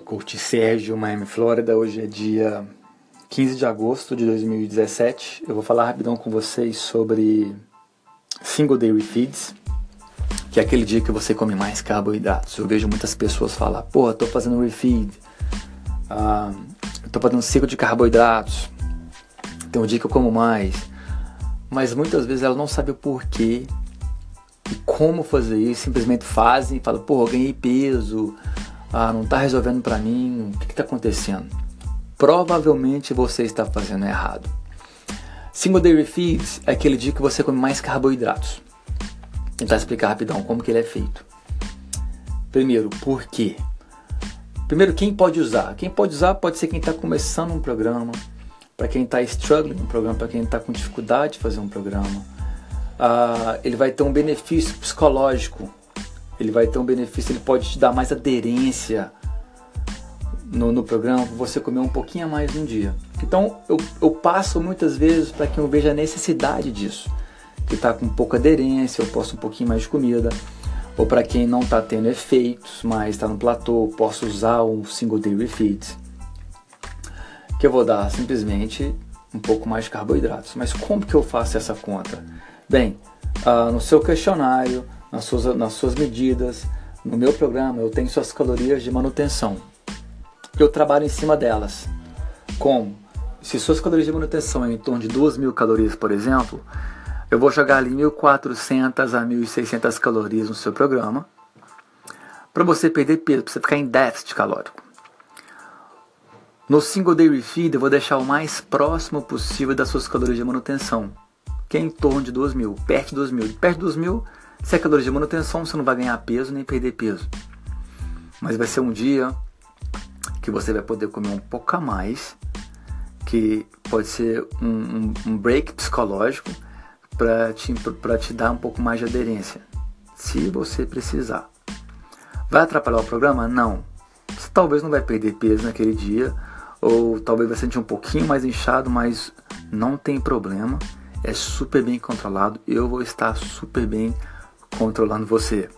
Coach Sérgio, Miami, Flórida. Hoje é dia 15 de agosto de 2017. Eu vou falar rapidão com vocês sobre Single Day Refeeds, que é aquele dia que você come mais carboidratos. Eu vejo muitas pessoas falar, pô, tô fazendo refeed, ah, tô fazendo ciclo de carboidratos, tem um dia que eu como mais. Mas muitas vezes ela não sabe o porquê e como fazer isso, simplesmente fazem e falam, eu ganhei peso, ah, não está resolvendo para mim, o que está acontecendo? Provavelmente você está fazendo errado. Single Day Feeds é aquele dia que você come mais carboidratos. Vou tentar explicar rapidão como que ele é feito. Primeiro, por quê? Primeiro, quem pode usar? Quem pode usar pode ser quem está começando um programa, para quem está struggling no programa, para quem está com dificuldade de fazer um programa. Ah, ele vai ter um benefício psicológico ele vai ter um benefício, ele pode te dar mais aderência no, no programa, você comer um pouquinho a mais no dia. Então eu, eu passo muitas vezes para quem eu veja a necessidade disso, que está com pouca aderência, eu posso um pouquinho mais de comida, ou para quem não está tendo efeitos, mas está no platô, posso usar um single day refeed, que eu vou dar simplesmente um pouco mais de carboidratos. Mas como que eu faço essa conta? Bem, uh, no seu questionário nas suas, nas suas medidas. No meu programa eu tenho suas calorias de manutenção. Eu trabalho em cima delas. Como? Se suas calorias de manutenção é em torno de 2.000 calorias, por exemplo, eu vou jogar ali 1.400 a 1.600 calorias no seu programa para você perder peso, para você ficar em déficit calórico. No single day refeed eu vou deixar o mais próximo possível das suas calorias de manutenção, que é em torno de 2.000, perto de 2.000. Perto de 2.000 se calor de manutenção, você não vai ganhar peso nem perder peso. Mas vai ser um dia que você vai poder comer um pouco a mais, que pode ser um, um, um break psicológico para te, te dar um pouco mais de aderência, se você precisar. Vai atrapalhar o programa? Não. Você talvez não vai perder peso naquele dia, ou talvez vai sentir um pouquinho mais inchado, mas não tem problema. É super bem controlado. Eu vou estar super bem controlando você.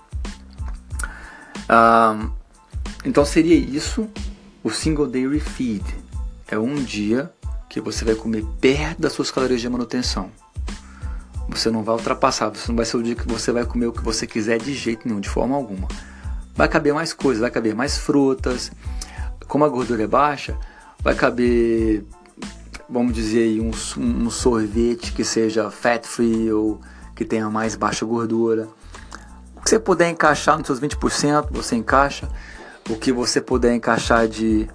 Então seria isso o single day refeed. É um dia que você vai comer perto das suas calorias de manutenção. Você não vai ultrapassar, você não vai ser o dia que você vai comer o que você quiser de jeito nenhum, de forma alguma. Vai caber mais coisas, vai caber mais frutas. Como a gordura é baixa, vai caber, vamos dizer, um, um sorvete que seja fat free ou que tenha mais baixa gordura. O que você puder encaixar nos seus 20%, você encaixa. O que você puder encaixar de,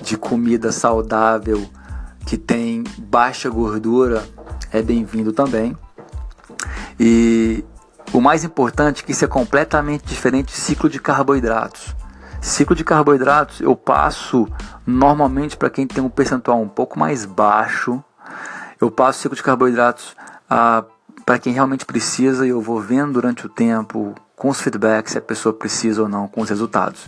de comida saudável que tem baixa gordura é bem-vindo também. E o mais importante é que isso é completamente diferente de ciclo de carboidratos. Ciclo de carboidratos eu passo normalmente para quem tem um percentual um pouco mais baixo. Eu passo ciclo de carboidratos ah, para quem realmente precisa e eu vou vendo durante o tempo com os feedbacks se a pessoa precisa ou não com os resultados.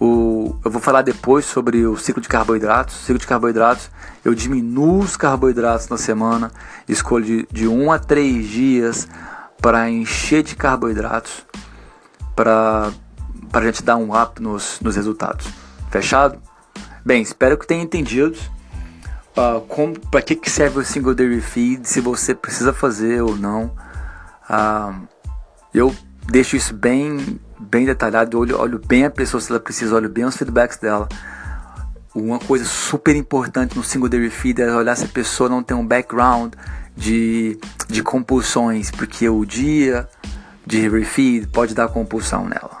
O, eu vou falar depois sobre o ciclo de carboidratos. O ciclo de carboidratos, eu diminuo os carboidratos na semana, escolho de, de um a três dias para encher de carboidratos, para a gente dar um up nos, nos resultados. Fechado? Bem, espero que tenha entendido uh, para que, que serve o single day feed, se você precisa fazer ou não. Uh, eu deixo isso bem, bem detalhado, olho, olho bem a pessoa se ela precisa, olho bem os feedbacks dela. Uma coisa super importante no single day feed é olhar se a pessoa não tem um background de, de compulsões, porque o dia de refeed pode dar compulsão nela.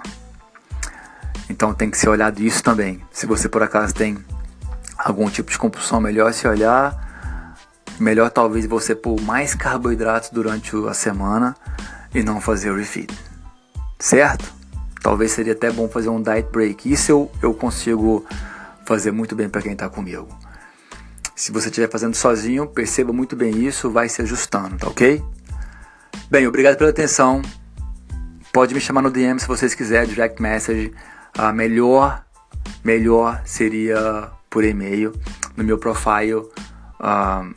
Então tem que ser olhado isso também. Se você por acaso tem algum tipo de compulsão, melhor se olhar. Melhor talvez você pôr mais carboidratos durante a semana e não fazer o refeed certo? Talvez seria até bom fazer um diet break. Isso eu, eu consigo fazer muito bem para quem está comigo. Se você estiver fazendo sozinho, perceba muito bem isso, vai se ajustando, tá ok? Bem, obrigado pela atenção. Pode me chamar no DM se vocês quiserem, direct message. A melhor, melhor seria por e-mail. No meu profile uh,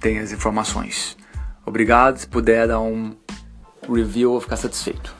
tem as informações. Obrigado, se puder dar um review, eu vou ficar satisfeito.